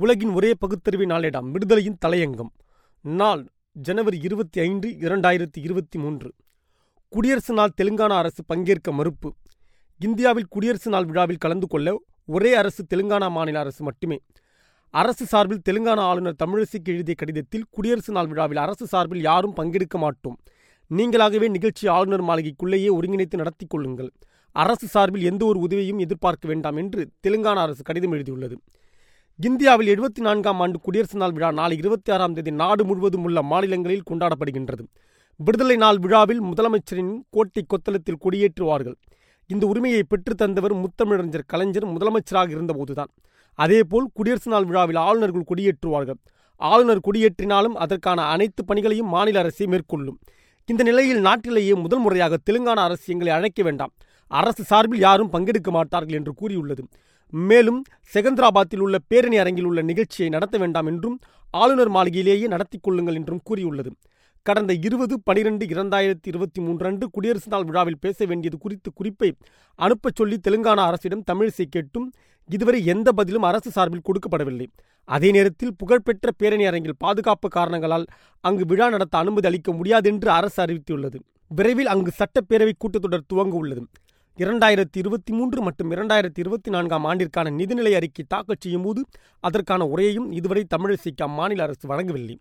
உலகின் ஒரே பகுத்தறிவு நாளிடம் விடுதலையின் தலையங்கம். நாள் ஜனவரி இருபத்தி ஐந்து இரண்டாயிரத்தி இருபத்தி மூன்று. குடியரசு நாள் தெலுங்கானா அரசு பங்கேற்க மறுப்பு. இந்தியாவில் குடியரசு நாள் விழாவில் கலந்து கொள்ள ஒரே அரசு தெலுங்கானா மாநில அரசு மட்டுமே. அரசு சார்பில் தெலுங்கானா ஆளுநர் தமிழிசைக்கு எழுதிய கடிதத்தில் குடியரசு நாள் விழாவில் அரசு சார்பில் யாரும் பங்கெடுக்க மாட்டோம். நீங்களாகவே நிகழ்ச்சி ஆளுநர் மாளிகைக்குள்ளேயே ஒருங்கிணைத்து நடத்தி கொள்ளுங்கள். அரசு சார்பில் எந்த ஒரு உதவியும் எதிர்பார்க்க வேண்டாம் என்று தெலுங்கானா அரசு கடிதம் எழுதியுள்ளது. இந்தியாவில் எழுபத்தி நான்காம் ஆண்டு குடியரசு நாள் விழா நாளை இருபத்தி ஆறாம் தேதி நாடு முழுவதும் உள்ள மாநிலங்களில் கொண்டாடப்படுகின்றது. விடுதலை நாள் விழாவில் முதலமைச்சரின் கோட்டை கொத்தளத்தில் கொடியேற்றுவார்கள். இந்த உரிமையை பெற்றுத்தந்தவர் முத்தமிழறிஞர் கலைஞர் முதலமைச்சராக இருந்தபோதுதான். அதேபோல் குடியரசு நாள் விழாவில் ஆளுநர்கள் கொடியேற்றுவார்கள். ஆளுநர் கொடியேற்றினாலும் அதற்கான அனைத்து பணிகளையும் மாநில அரசே மேற்கொள்ளும். இந்த நிலையில் நாட்டிலேயே முதல் முறையாக தெலுங்கானா அரசு எங்களை அழைக்க வேண்டாம். அரசு சார்பில் யாரும் பங்கெடுக்க மாட்டார்கள் என்று கூறியுள்ளது. மேலும் செகந்திராபாத்தில் உள்ள பேரணி அரங்கில் உள்ள நிகழ்ச்சியை நடத்த வேண்டாம் என்றும் ஆளுநர் மாளிகையிலேயே நடத்திக் கொள்ளுங்கள் என்றும் கூறியுள்ளது. கடந்த இருபது பனிரெண்டு இரண்டாயிரத்தி இருபத்தி மூன்று அன்று குடியரசு நாள் விழாவில் பேச வேண்டியது குறித்து குறிப்பை அனுப்பச் சொல்லி தெலுங்கானா அரசிடம் தமிழிசை கேட்டும். இதுவரை எந்த பதிலும் அரசு சார்பில் கொடுக்கப்படவில்லை. அதே நேரத்தில் புகழ்பெற்ற பேரணி அரங்கில் பாதுகாப்பு காரணங்களால் அங்கு விழா நடத்த அனுமதி அளிக்க முடியாது என்று அரசு அறிவித்துள்ளது. விரைவில் அங்கு சட்டப்பேரவை கூட்டத்தொடர் துவங்க உள்ளது. இரண்டாயிரத்தி இருபத்தி மூன்று மற்றும் இரண்டாயிரத்தி இருபத்தி நான்காம் ஆண்டிற்கான நிதிநிலை அறிக்கை தாக்கல் செய்யும் போது அதற்கான உரையையும் இதுவரை தமிழிசைக்கு அம்மாநில அரசு வழங்கவில்லை.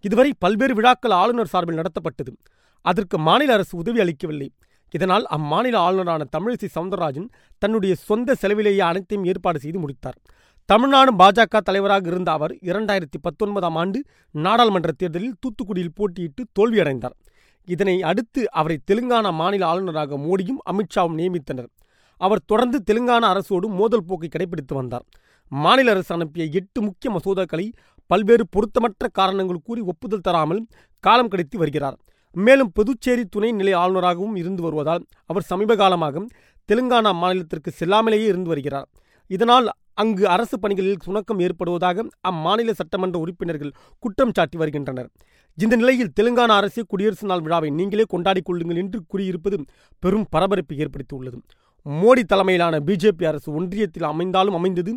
இதுவரை பல்வேறு விழாக்கள் ஆளுநர் சார்பில் நடத்தப்பட்டது. அதற்கு மாநில அரசு உதவி அளிக்கவில்லை. இதனால் அம்மாநில ஆளுநரான தமிழிசை சவுந்தரராஜன் தன்னுடைய சொந்த செலவிலேயே அனைத்தையும் ஏற்பாடு செய்து முடித்தார். தமிழ்நாடு பாஜக தலைவராக இருந்த அவர் இரண்டாயிரத்தி பத்தொன்பதாம் ஆண்டு நாடாளுமன்ற தேர்தலில் தூத்துக்குடியில் போட்டியிட்டு தோல்வியடைந்தார். இதனை அடுத்து அவரை தெலுங்கானா மாநில ஆளுநராக மோடியும் அமித்ஷாவும் நியமித்தனர். அவர் தொடர்ந்து தெலுங்கானா அரசோடு மோதல் போக்கை கடைபிடித்து வந்தார். மாநில அரசு அனுப்பிய எட்டு முக்கிய மசோதாக்களை பல்வேறு பொருத்தமற்ற காரணங்கள் கூறி ஒப்புதல் தராமல் காலம் கடத்தி வருகிறார். மேலும் புதுச்சேரி துணை நிலை ஆளுநராகவும் இருந்து வருவதால் அவர் சமீப காலமாக தெலுங்கானா மாநிலத்திற்கு செல்லாமலேயே இருந்து வருகிறார். இதனால் அங்கு அரசு பணிகளில் சுணக்கம் ஏற்படுவதாக அம்மாநில சட்டமன்ற உறுப்பினர்கள் குற்றம் சாட்டி வருகின்றனர். இந்த நிலையில் தெலுங்கானா அரசு குடியரசு நாள் விழாவை நீங்களே கொண்டாடிக் கொள்ளுங்கள் என்று கூறியிருப்பது பெரும் பரபரப்பை ஏற்படுத்தியுள்ளது. மோடி தலைமையிலான பிஜேபி அரசு ஒன்றியத்தில் அமைந்தாலும் அமைந்தது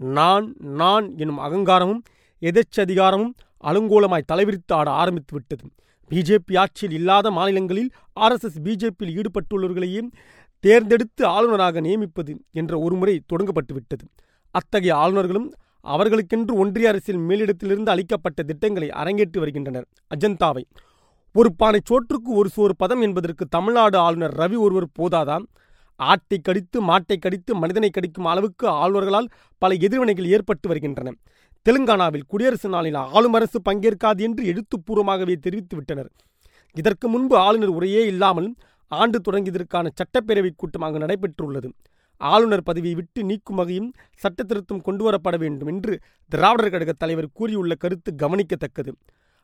நான் நான் எனும் அகங்காரமும் எதச்சதிகாரமும் அலங்கோலமாய் தலைவிரித்து ஆட ஆரம்பித்து விட்டது. பிஜேபி ஆட்சியில் இல்லாத மாநிலங்களில் ஆர்எஸ்எஸ் பிஜேபியில் ஈடுபட்டுள்ளவர்களையே தேர்ந்தெடுத்து ஆளுநராக நியமிப்பது என்ற ஒருமுறை தொடங்கப்பட்டுவிட்டது அத்தகைய ஆளுநர்களும் அவர்களுக்கென்று ஒன்றிய அரசின் மேலிடத்திலிருந்து அளிக்கப்பட்ட திட்டங்களை அரங்கேற்றி வருகின்றனர். அஜந்தாவை ஒரு பானை சோற்றுக்கு ஒரு சோறு பதம் என்பதற்கு தமிழ்நாடு ஆளுநர் ரவி ஒருவர் போதாதாம் ஆட்டை கடித்து மாட்டை கடித்து மனிதனை கடிக்கும் அளவுக்கு ஆளுநர்களால் பல எதிர்வினைகள் ஏற்பட்டு வருகின்றன. தெலுங்கானாவில் குடியரசு நாளில் ஆளும் அரசு பங்கேற்காது என்று எழுத்துப்பூர்வமாகவே தெரிவித்து விட்டனர் இதற்கு முன்பு ஆளுநர் உரையே இல்லாமல் ஆண்டு தொடங்கியதற்கான சட்டப்பேரவைக் கூட்டம் அங்கு நடைபெற்றுள்ளது. ஆளுநர் பதவியை விட்டு நீக்கும் வகையும் சட்ட திருத்தம் கொண்டுவரப்பட வேண்டும் என்று திராவிடர் கழக தலைவர் கூறியுள்ள கருத்து கவனிக்கத்தக்கது.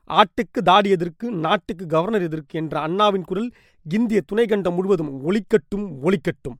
ஆட்டுக்கு தாடி எதிர்க்கு நாட்டுக்கு கவர்னர் எதிர்க்கு என்ற அண்ணாவின் குரல் இந்திய துணைக்கண்டம் முழுவதும் ஒலிக்கட்டும் ஒலிக்கட்டும்.